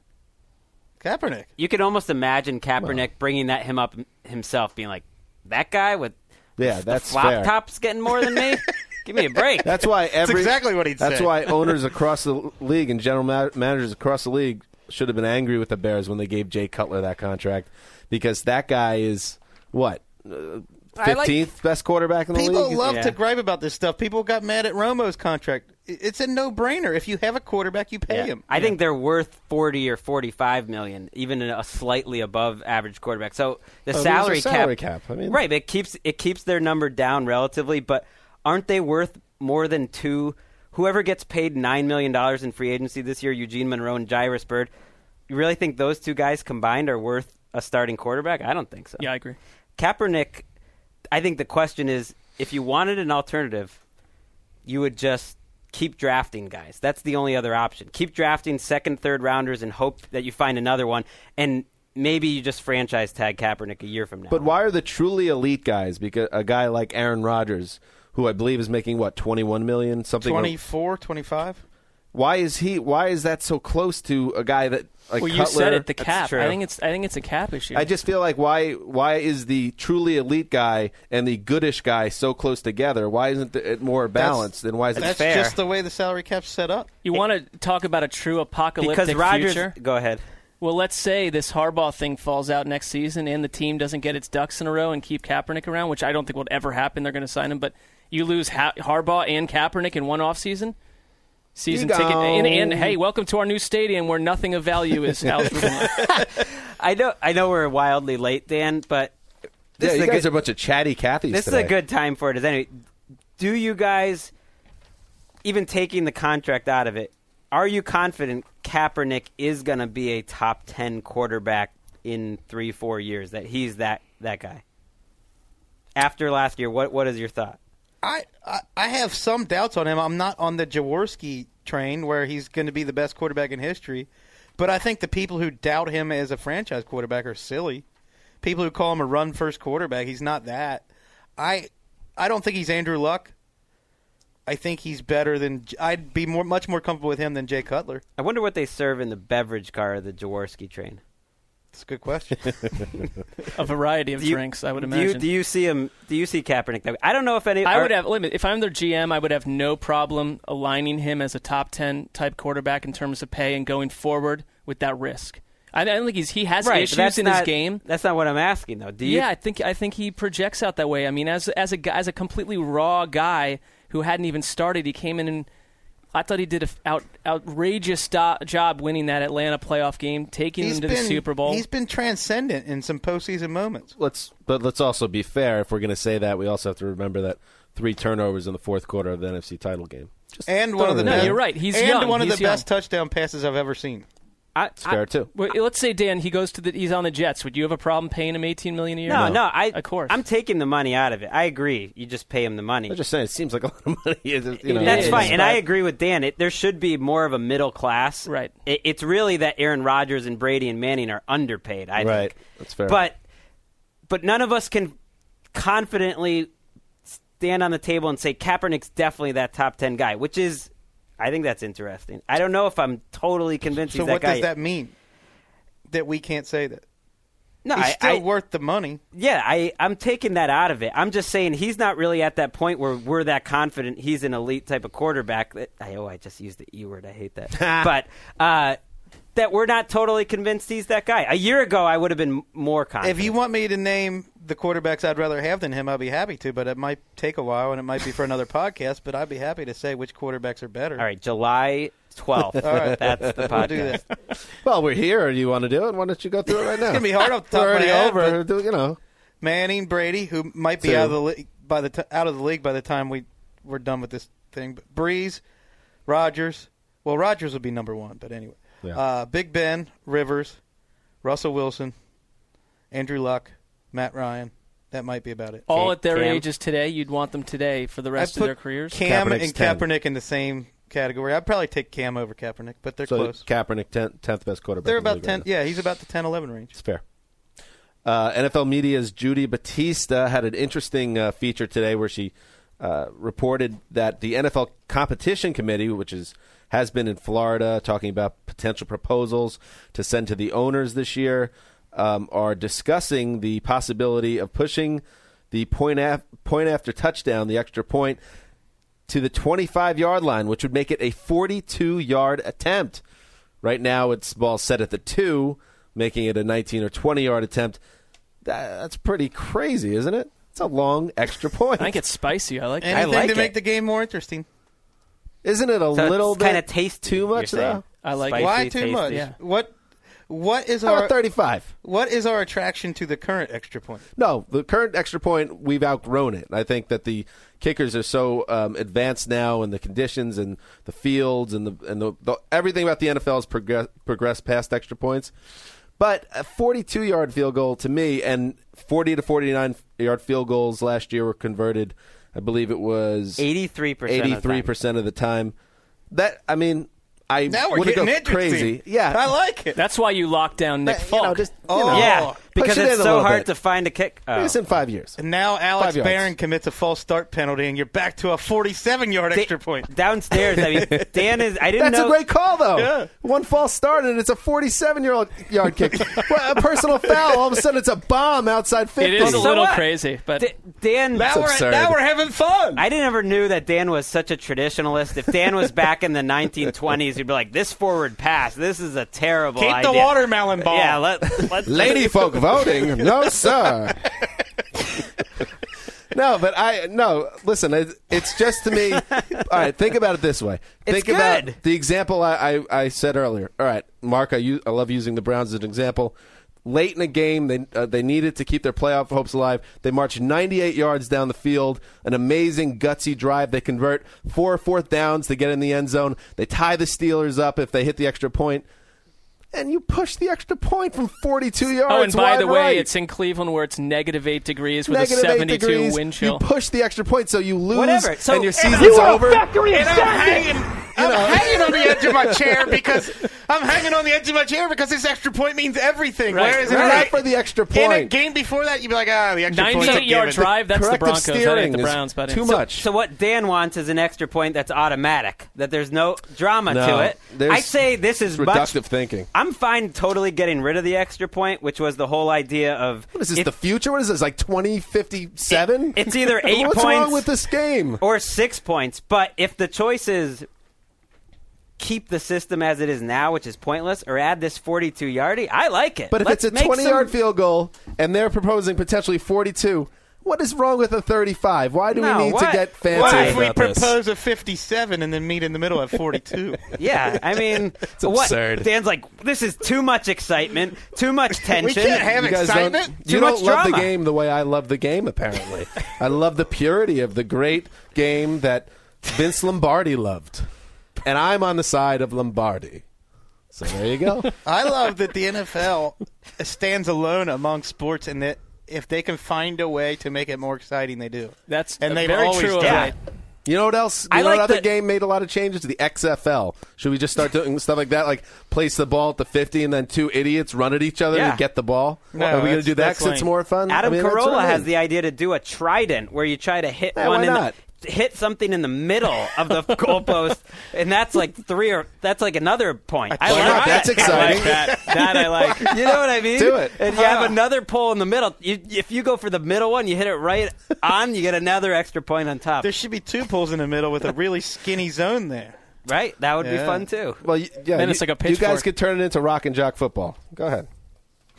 Kaepernick. You can almost imagine Kaepernick bringing that him up himself, being like, "That guy with Yeah, the that's flop fair. tops getting more than me. Give me a break." That's why every That's exactly what he'd That's say. why owners across the league and general ma- managers across the league should have been angry with the Bears when they gave Jay Cutler that contract because that guy is what uh, I like- fifteenth best quarterback in the People league. People love Yeah. to gripe about this stuff. People got mad at Romo's contract. It's a no-brainer. If you have a quarterback, you pay Yeah. him. I think they're worth forty or forty-five million, even a slightly above average quarterback. So the Oh, there's a salary, salary cap. I mean- right? It keeps it keeps their number down relatively, but aren't they worth more than two? Whoever gets paid nine million dollars in free agency this year, Eugene Monroe and Jairus Byrd, you really think those two guys combined are worth a starting quarterback? I don't think so. Yeah, I agree. Kaepernick, I think the question is if you wanted an alternative, you would just keep drafting guys. That's the only other option. Keep drafting second, third rounders and hope that you find another one. And maybe you just franchise tag Kaepernick a year from now. But why are the truly elite guys? Because a guy like Aaron Rodgers, who I believe is making what twenty one million something. 24, 25? Why is he? Why is that so close to a guy that like well, you said it, the cap. I think it's I think it's a cap issue. I just feel like why why is the truly elite guy and the goodish guy so close together? Why isn't it more balanced? and why is it That's fair. just the way the salary cap's set up. you want to talk about a true apocalyptic because Rodgers, future? go ahead. Well, let's say this Harbaugh thing falls out next season and the team doesn't get its ducks in a row and keep Kaepernick around, which I don't think will ever happen. They're going to sign him, but you lose ha- Harbaugh and Kaepernick in one offseason. Season You ticket, and, and hey, welcome to our new stadium where nothing of value is housed. within it. I know I know we're wildly late, Dan, but this yeah, is you a guys good, are a bunch of chatty Cathys this today. is a good time for it. Anyway, do you guys even taking the contract out of it? Are you confident Kaepernick is going to be a top ten quarterback in three, four years? That he's that that guy. After last year, what what is your thought? I, I have some doubts on him. I'm not on the Jaworski train where he's going to be the best quarterback in history, but I think the people who doubt him as a franchise quarterback are silly. People who call him a run first quarterback, he's not that. I I don't think he's Andrew Luck. I think he's better than I'd be more much more comfortable with him than Jay Cutler. I wonder what they serve in the beverage car of the Jaworski train. It's a good question. a variety of Do you- drinks, I would do imagine. you, do you see him? Do you see Kaepernick that? I don't know if any. I are- would have limit. If I'm their GM, I would have no problem aligning him as a top ten type quarterback in terms of pay and going forward with that risk. I, I don't think he's he has right, issues in not, his game. That's not what I'm asking, though. Do you? yeah, I think I think he projects out that way. I mean, as as a guy- as a completely raw guy who hadn't even started, he came in and I thought he did an out, outrageous sto- job winning that Atlanta playoff game, taking he's them to been the Super Bowl. he's been transcendent in some postseason moments. Let's but let's also be fair. If we're going to say that, we also have to remember that three turnovers in the fourth quarter of the NFC title game. Just And one of the No, best, you're right. He's and young. one of He's the young. best touchdown passes I've ever seen. I, It's fair too. Well, let's say Dan, he goes to the he's on the Jets. Would you have a problem paying him 18 million a year? No, no, I of course. I'm taking the money out of it. I agree. You just pay him the money. I'm just saying, it seems like a lot of money. You know, That's fine, and I agree with Dan. It, there should be more of a middle class. Right. It, it's really that Aaron Rodgers and Brady and Manning are underpaid. I Right. think. That's fair. But but none of us can confidently stand on the table and say Kaepernick's definitely that top ten guy, which is. I think that's interesting. I don't know if I'm totally convinced So what does that mean? That we can't say that. no, He's I, still I- worth the money. Yeah, I, I'm taking that out of it. I'm just saying he's not really at that point where we're that confident he's an elite type of quarterback. That, I, oh, I just used the E word. I hate that. but uh, that we're not totally convinced he's that guy. A year ago, I would have been more confident. If you want me to name the quarterbacks I'd rather have than him, I'll be happy to, but it might take a while and it might be for another podcast, but I'd be happy to say which quarterbacks are better. All right, July 12th. All right. That's the podcast. We'll do this. well, we're here. Do you want to do it? Why don't you go through it right now? It's going to be hard off the top We're of my already head, over. Do- You know, Manning, Brady, who might be Two. out of the league by the t- out of the league by the time we we're done with this thing. But Brees, Rodgers. Well, Rodgers would be number one, but anyway. Yeah. Uh, Big Ben, Rivers, Russell Wilson, Andrew Luck, Matt Ryan. That might be about it. All at their Cam. ages today, you'd want them today for the rest I'd of their careers. Cam Kaepernick's and 10. Kaepernick in the same category. I'd probably take Cam over Kaepernick, but they're so close. Kaepernick, tenth, 10th best quarterback. They're about ten. right. Yeah, he's about the 10-11 range. It's fair. Uh, NFL Media's Judy Battista had an interesting uh, feature today where she uh, reported that the NFL Competition Committee, which is has been in Florida, talking about potential proposals to send to the owners this year, um, are discussing the possibility of pushing the point af- point after touchdown, the extra point, to the 25 yard line, which would make it a 42 yard attempt. Right now, it's ball set at the two, making it a 19 or 20 yard attempt. That, that's pretty crazy, isn't it? It's a long extra point. I think it's spicy. I like that. Anything like to it. make the game more interesting. Isn't it a So little it's bit kind of taste too much saying. though? I like Spicy, Why too tasty. much? Yeah. What what is How about our 35? what is our attraction to the current extra point? No, the current extra point, we've outgrown it. I think that the kickers are so um, advanced now, and the conditions and the fields and the and the, the everything about the NFL has progress, progressed past extra points. But a 42 yard field goal to me, and 40 to 49 yard field goals last year were converted. I believe it was 83% of the time. 83 percent of the time. That I mean, I Now we're wouldn't getting go crazy. Yeah, I like it. That's why you locked down Nick But, Falk. you know, just you Oh. know, Yeah, because it's so hard bit. to find a kick. Oh. It's in five years. And now Alex Barron commits a false start penalty, and you're back to a 47 yard Da- extra point. Downstairs, I mean, Dan is. I didn't That's know. a great call, though. Yeah. One false start and it's a 47 year old yard kick. Well, a personal foul. All of a sudden, it's a bomb outside 50. it is a So little what? crazy, but D- Dan. Now we're, absurd. now we're having fun. I didn't ever knew that Dan was such a traditionalist. If Dan was back in the 1920s, he'd be like, "This forward pass, this is a terrible Keep idea." the watermelon ball. Yeah, let, let's Lady folk voting? No, sir. no, but I no. Listen, it, it's just to me. All right, think about it this way. It's think about good. the example I, I, I said earlier. All right, Mark, I love using the Browns as an example. Late in a game, they uh, they needed to keep their playoff hopes alive. They march 98 yards down the field, an amazing gutsy drive. They convert four fourth downs to get in the end zone. They tie the Steelers up if they hit the extra point, and you push the extra point from 42 yards. oh, and by the way, right it's in Cleveland where it's negative eight degrees with negative a eight 72 degrees. wind chill. You push the extra point, so you lose, Whatever. So- and your and season's over. And I'm hanging, I'm hanging on the edge of my chair because I'm hanging on the edge of my chair because this extra point means everything. Right. Whereas in Right. a- for the extra point in a game before that, you'd be like, ah, the extra point. 98 yard drive. That's the Corrective Broncos. That ain't the is Browns, buddy. too much. So what Dan wants is an extra point that's automatic, that there's no drama No, to it. I say this is it's much. reductive thinking. I'm fine totally getting rid of the extra point, which was the whole idea of What is this? the future? What is this? Like twenty fifty seven? It- it's either eight What's points wrong with this game? or six points. But if the choice is keep the system as it is now, which is pointless, or add this 42 yardy, I like it. But if Let's it's a twenty some- yard field goal and they're proposing potentially forty two, what is wrong with a thirty five? Why do No, we need what- to get fancy What if we about this? propose a 57 and then meet in the middle at 42? Yeah, I mean, what? absurd. Dan's like, this is too much excitement, too much tension. we can't have You excitement. don't, Too you much don't love the game the way I love the game. Apparently, I love the purity of the great game that Vince Lombardi loved, and I'm on the side of Lombardi. So there you go. I love that the NFL stands alone among sports and that if they can find a way to make it more exciting, they do. That's And they've very always true. of done it. You know what else? You I know like what other the- game made a lot of changes? The XFL. Should we just start doing stuff like that? Like place the ball at the 50 and then two idiots run at each other Yeah. and get the ball? No, Are we going to that's- do that that's because it's lame. more fun? Adam I mean, that's what Carolla I has the idea to do a trident where you try to hit Yeah, one why in not? The hit something in the middle of the goalpost, and that's like three or that's like another point. I Why like not? that. That's exciting. That, that I like. You know what I mean? Do it. And you have another pole in the middle. You, if you go for the middle one, you hit it right on. You get another extra point on top. There should be two poles in the middle with a really skinny zone there. Right? That would be fun too. Well, yeah, Then you, it's like a you guys pitchfork. could turn it into rock and jock football. Go ahead.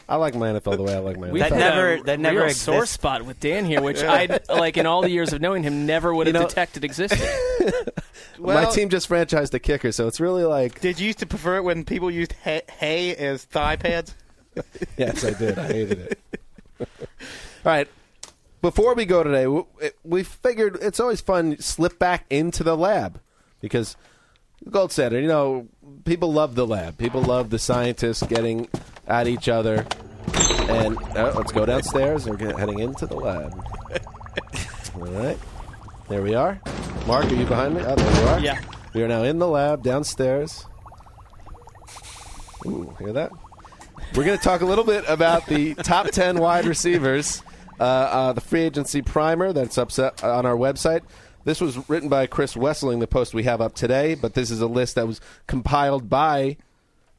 I like my NFL the way I like my We've That never- a that never real exists. sore spot with Dan here, which I like in all the years of knowing him never would have You know- detected existed. my team just franchised a kicker, so it's really like Did you used to prefer it when people used hay, hay as thigh pads? yes, I did. I hated it. All right. Before we go today, we, we figured it's always fun to slip back into the lab because Gold Center, you know, people love the lab. People love the scientists getting at each other. And uh, let's go downstairs. We're get- heading into the lab. All right. There we are. Mark, are you behind me? Oh, there you are. Yeah. We are now in the lab downstairs. Ooh, hear that? We're going to talk a little bit about the top 10 wide receivers, uh, uh, the free agency primer that's up set on our website. This was written by Chris Wesseling, the post we have up today, but this is a list that was compiled by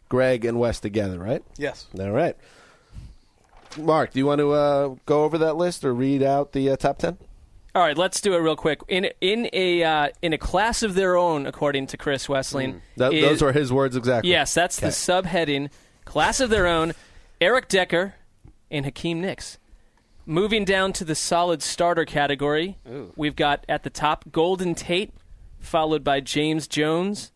Gregg and Wes together, right? Yes. All right. Mark, do you want to uh, go over that list or read out the uh, top 10? All right, let's do it real quick. In in a uh, in a class of their own, according to Chris Wesseling. Th- is- those were his words exactly. Yes, that's the subheading. Class of their own. Eric Decker and Hakeem Nicks. Moving down to the solid starter category, we've got at the top Golden Tate, followed by James Jones,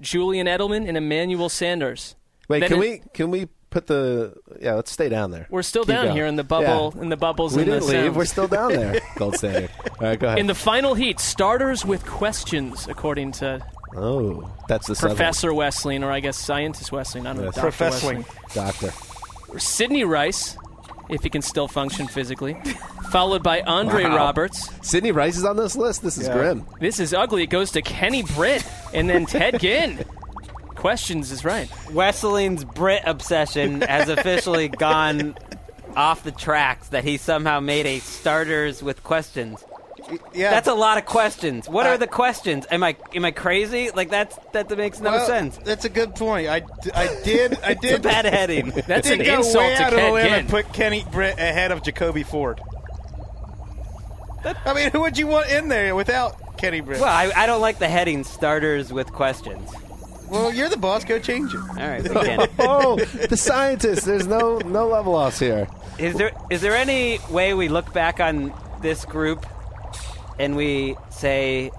Julian Edelman, and Emmanuel Sanders. Wait, Then can it- we can we put the yeah? Let's stay down there. We're still Keep down going. here in the bubble, Yeah. in the bubbles. We and didn't the leave. sounds. We're still down there. Gold standard. All right, go ahead. in the final heat. Starters with questions, according to oh, that's the southern Professor Wesseling, or I guess Scientist Wesseling. I don't know. Yes. Dr. Professor. Wesseling. doctor. Sidney Rice, if he can still function physically, followed by Andre Wow. Roberts. Sydney Rice is on this list. This is Yeah. grim. This is ugly. It goes to Kenny Britt and then Ted Ginn. Questions is right. Wesseling's Britt obsession has officially gone off the tracks. That he somehow made a starters with questions. Yeah, That's a lot of questions. What I- are the questions? Am I am I crazy? Like that's that makes no well, sense. That's a good point. I, I did I It's a did bad heading. That's did an go insult way to out of the Ted limb and put Kenny Britt ahead of Jacoby Ford. I mean, who would you want in there without Kenny Britt? well, I, I don't like the heading starters with questions. Well, you're the boss. Go change it. All right, we can. Oh, the scientist. There's no no level loss here. Is there is there any way we look back on this group and we say,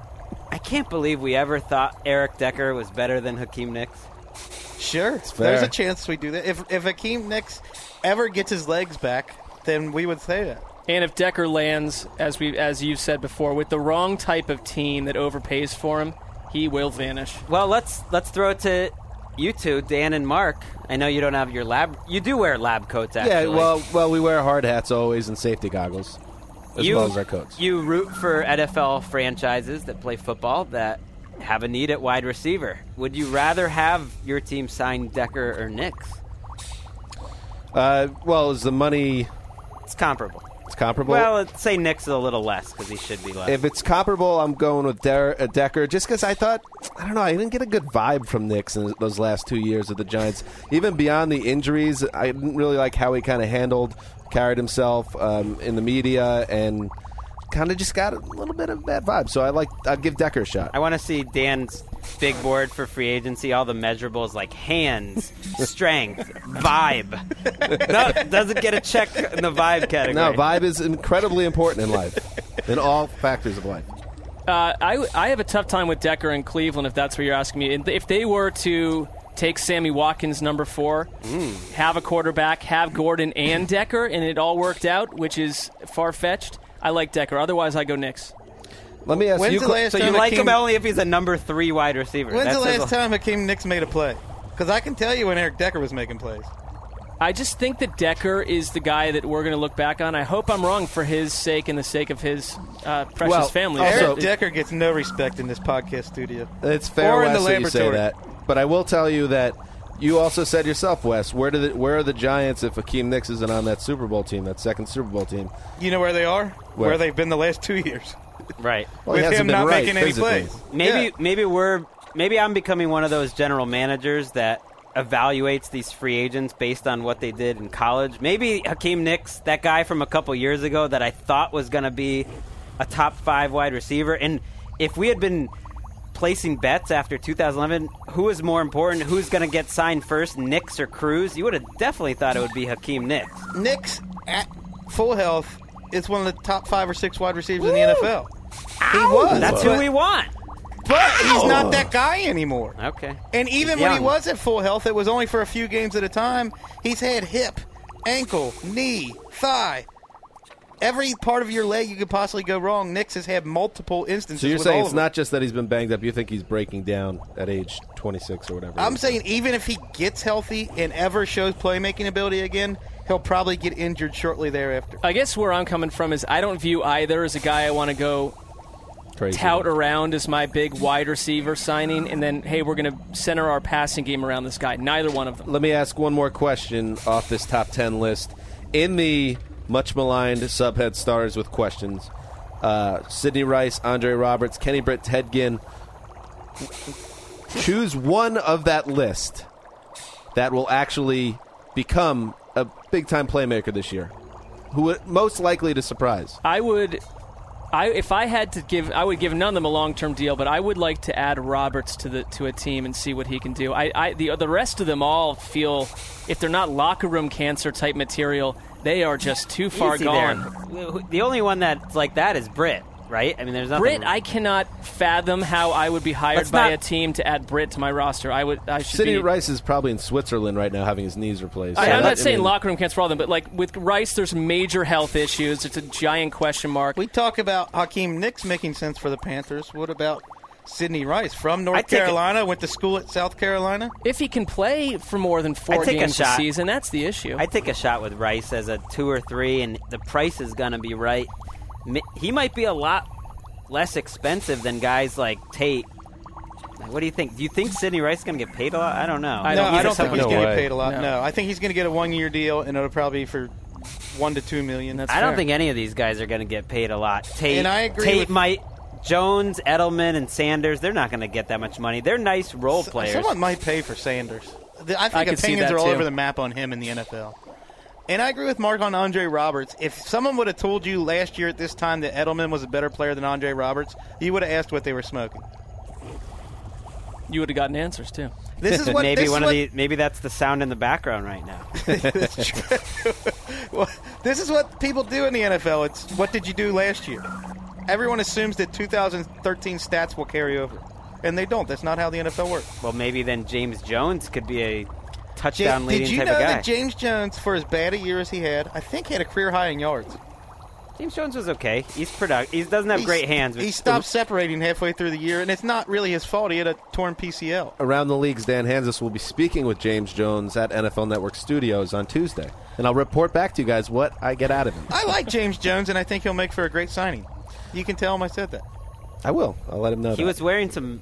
I can't believe we ever thought Eric Decker was better than Hakeem Nicks? Sure, there's a chance we do that. If if Akeem Nicks ever gets his legs back, then we would say that. And if Decker lands, as we as you've said before, with the wrong type of team that overpays for him, he will vanish. Well, let's let's throw it to you two, Dan and Mark. I know you don't have your lab. You do wear lab coats, actually. Yeah, well, well, we wear hard hats always and safety goggles, as you, well as our coats. You root for NFL franchises that play football that have a need at wide receiver. Would you rather have your team sign Decker or Nicks? Uh, well, is the money It's comparable. It's comparable? Well, let's say Nicks a little less because he should be less. if it's comparable, I'm going with Der- uh, Decker just because I thought, I don't know, I didn't get a good vibe from Nicks in those last two years of the Giants. Even beyond the injuries, I didn't really like how he kind of handled, carried himself um, in the media, and kind of just got a little bit of bad vibe. So I like, I'd give Decker a shot. I want to see Dan's big board for free agency. All the measurables like hands, strength, vibe. No, doesn't get a check in the vibe category. No, vibe is incredibly important in life, in all factors of life. Uh, I I have a tough time with Decker in Cleveland if that's what you're asking me. If they were to take Sammy Watkins number four, have a quarterback, have Gordon and Decker, and it all worked out, which is far fetched. I like Decker. Otherwise, I go Nicks. Let me ask When's you. the que- last So you time like Akeem- him only if he's a number three wide receiver. When's That the says last a- time Hakeem Nicks made a play? Because I can tell you when Eric Decker was making plays. I just think that Decker is the guy that we're going to look back on. I hope I'm wrong for his sake and the sake of his uh, precious Well, family. also- Eric Decker gets no respect in this podcast studio. It's fair, Or in Wes, that you say laboratory. that. But I will tell you that you also said yourself, Wes. Where do the, where are the Giants if Akeem Nicks isn't on that Super Bowl team, that second Super Bowl team? You know where they are? Where? Where, they've been the last two years. Right. Well, With him not right making any plays. Maybe Yeah. maybe we're maybe I'm becoming one of those general managers that evaluates these free agents based on what they did in college. Maybe Hakeem Nicks, that guy from a couple years ago that I thought was going to be a top 5 wide receiver and if we had been placing bets after 2011, who is more important? Who's going to get signed first, Nicks or Cruz? You would have definitely thought it would be Hakeem Nicks. Nicks at full health is one of the top five or six wide receivers in the NFL. He was. That's but, who we want. But he's not that guy anymore. Okay. And even when he young. was at full health, it was only for a few games at a time. He's had hip, ankle, knee, thigh. Every part of your leg you could possibly go wrong. Nicks has had multiple instances. So you're with saying all it's of them. not just that he's been banged up. You think he's breaking down at age 26 or whatever. I'm saying even if he gets healthy and ever shows playmaking ability again, he'll probably get injured shortly thereafter. I guess where I'm coming from is I don't view either as a guy I want to go Crazy. tout around as my big wide receiver signing, and then hey, we're going to center our passing game around this guy. Neither one of them. Let me ask one more question off this top 10 list. In the much maligned subhead stars with questions, uh, Sidney Rice, Andre Roberts, Kenny Britt, Ted Ginn. Choose one of that list that will actually become a big time playmaker this year. Who would most likely to surprise? I would I if I had to give, I would give none of them a long term deal, but I would like to add Roberts to the to a team and see what he can do. I, I the the rest of them all feel if they're not locker room cancer type material, they are just too far Easy gone. there. The only one that's like that is Britt, right? I mean, there's nothing. Britt, I cannot fathom how I would be hired Let's by not- a team to add Britt to my roster. I would. I should Sidney be. Rice is probably in Switzerland right now having his knees replaced. I, So I'm that- not saying mean, locker room cancer for all them, but like with Rice, there's major health issues. It's a giant question mark. We talk about Hakeem Nicks making sense for the Panthers. What about Sidney Rice from North I take it- Carolina? Went to school at South Carolina. if he can play for more than four I'd take a games a shot. season, that's the issue. I take a shot with Rice as a two or three, and the price is going to be right. Mi- He might be a lot less expensive than guys like Tate. What do you think? Do you think Sidney Rice is going to get paid a lot? I don't know. I don't I don't think he's No going to get paid a lot. No. No. I think he's going to get a one-year deal, and it'll probably be for one to two million. That's I don't think any of these guys are going to get paid a lot. Tate, And I agree Tate with- might. Jones, Edelman, and Sanders, they're not going to get that much money. They're nice role players. Someone might pay for Sanders. I I think could see opinions are all too. over the map on him in the NFL. And I agree with Mark on Andre Roberts. If someone would have told you last year at this time that Edelman was a better player than Andre Roberts, you would have asked what they were smoking. you would have gotten answers too. This is what maybe this one is of what, the maybe that's the sound in the background right now. well, this is what people do in the NFL. It's what did you do last year? Everyone assumes that 2013 stats will carry over, and they don't. That's not how the NFL works. well, maybe then James Jones could be a Ja- touchdown leading did you know that James Jones, for as bad a year as he had, I think had a career high in yards. James Jones was okay. He's product. He doesn't have He's- great hands. but- He stopped separating halfway through the year, and it's not really his fault. He had a torn PCL. Around the leagues, Dan Hanzus will be speaking with James Jones at NFL Network Studios on Tuesday, and I'll report back to you guys what I get out of him. I like James Jones, and I think he'll make for a great signing. You can tell him I said that. I will. I'll let him know. He that. was wearing some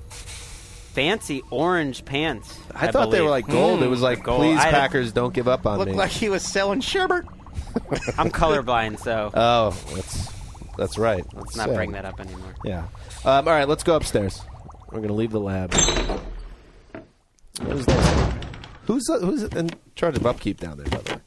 fancy orange pants. I, I, thought they were like gold. it was like, gold. please, I- Packers, don't give up on Looked me. like he was selling sherbet. I'm colorblind, so oh, that's that's right. let's not Sad. bring that up anymore. Yeah. Um, all right, let's go upstairs. We're going to leave the lab. What is that? Who's uh, who's in charge of upkeep down there, by the way?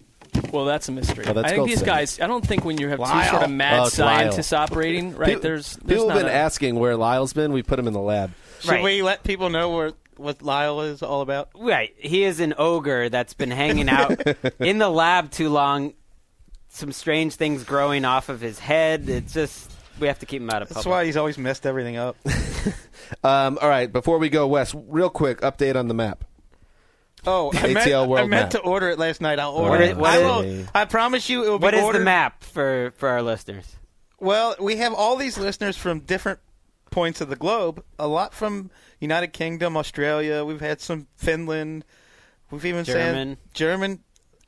Well, that's a mystery. Oh, that's I think Gold these City. guys. I don't think when you have two sort of mad Oh, it's Lyle. scientists operating, right? People- there's, there's people not have been a- asking where Lyle's been. We put him in the lab. Should Right. we let people know where, what Lyle is all about? Right. He is an ogre that's been hanging out in the lab too long. Some strange things growing off of his head. It's just we have to keep him out of That's why he's always messed everything up. Um, all right, before we go west, real quick update on the map. Oh, I meant, ATL World I meant Map. to order it last night. I'll order What it. is- what I is- will. I promise you, it will be What is ordered. the map for for our listeners? Well, we have all these listeners from different points of the globe. A lot from United Kingdom, Australia. We've had some Finland. We've even German. said German,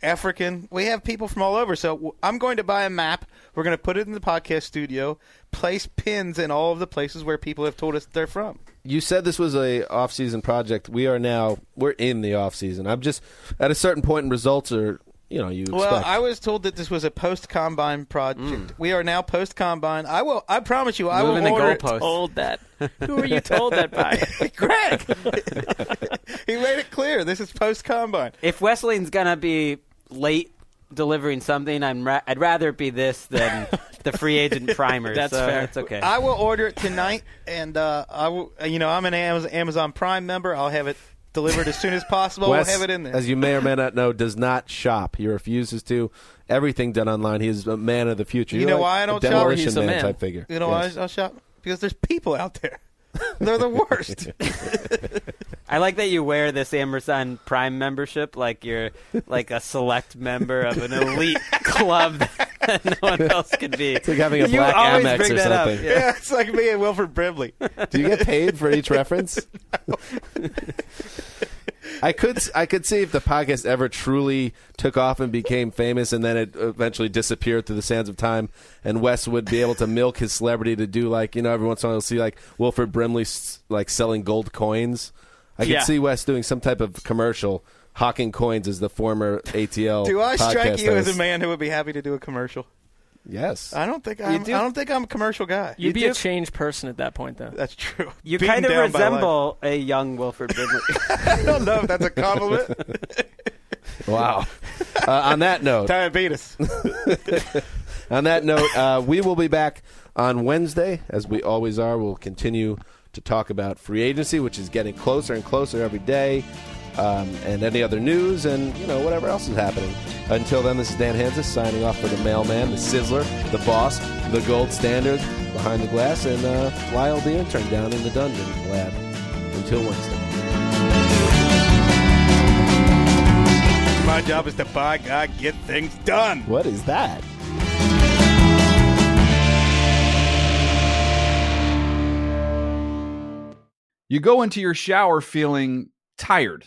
African. We have people from all over. So I'm going to buy a map. We're going to put it in the podcast studio. Place pins in all of the places where people have told us they're from. You said this was a off-season project. We are now we're in the off-season. I'm just at a certain point results are you know you Well, expect. I was told that this was a post combine project. Mm. We are now post combine. I will. I promise you, I Moving will the order. it. goalposts. told that. Who are you told that by? Gregg. he made it clear. This is post combine. If Wesseling's gonna be late delivering something, I'm ra- I'd rather it be this than the free agent primers. That's so fair. It's okay. I will order it tonight, and uh, I will. You know, I'm an Amazon, Amazon Prime member. I'll have it delivered as soon as possible. Wes, we'll have it in there. as you may or may not know, does not shop. He refuses to. Everything done online. He is a man of the future. You You're know like why I don't shop? demolition He's a man. type figure. you know Yes. why I'll shop? Because there's people out there. They're the worst. I like that you wear this Amazon Prime membership like you're like a select member of an elite club that no one else could be. It's like having a you black always Amex bring or that up. something. Yeah. yeah, it's like me and Wilford Brimley. Do you get paid for each reference? I could I could see if the podcast ever truly took off and became famous, and then it eventually disappeared through the sands of time, and Wes would be able to milk his celebrity to do like you know every once in a while you'll see like Wilford Brimley like selling gold coins. I could Yeah. see Wes doing some type of commercial hawking coins as the former ATL. Do I strike podcast you as a man who would be happy to do a commercial? Yes. I don't think I'm. do- I don't think I'm a commercial guy. You'd be do? a changed person at that point, though. That's true. You Beaten kind of down by life. resemble a young Wilford Brimley. I don't know if that's a compliment. Wow. Uh, on that note, Diabetes. on that note, uh, we will be back on Wednesday, as we always are. We'll continue to talk about free agency, which is getting closer and closer every day, um, and any other news, and you know whatever else is happening. Until then, this is Dan Hanzus signing off for the mailman, the sizzler, the boss, the gold standard behind the glass, and uh, Lyle the intern down in the dungeon lab. Until Wednesday. My job is to buy God, get things done. What is that? You go into your shower feeling tired,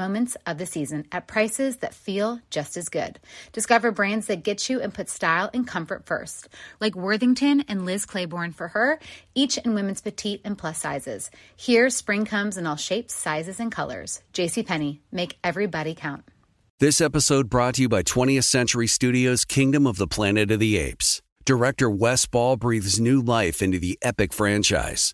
moments of the season at prices that feel just as good. Discover brands that get you and put style and comfort first, like Worthington and Liz Claiborne for her, each in women's petite and plus sizes. Here, spring comes in all shapes, sizes, and colors. JCPenney, make everybody count. This episode brought to you by 20th Century Studios' Kingdom of the Planet of the Apes. Director Wes Ball breathes new life into the epic franchise.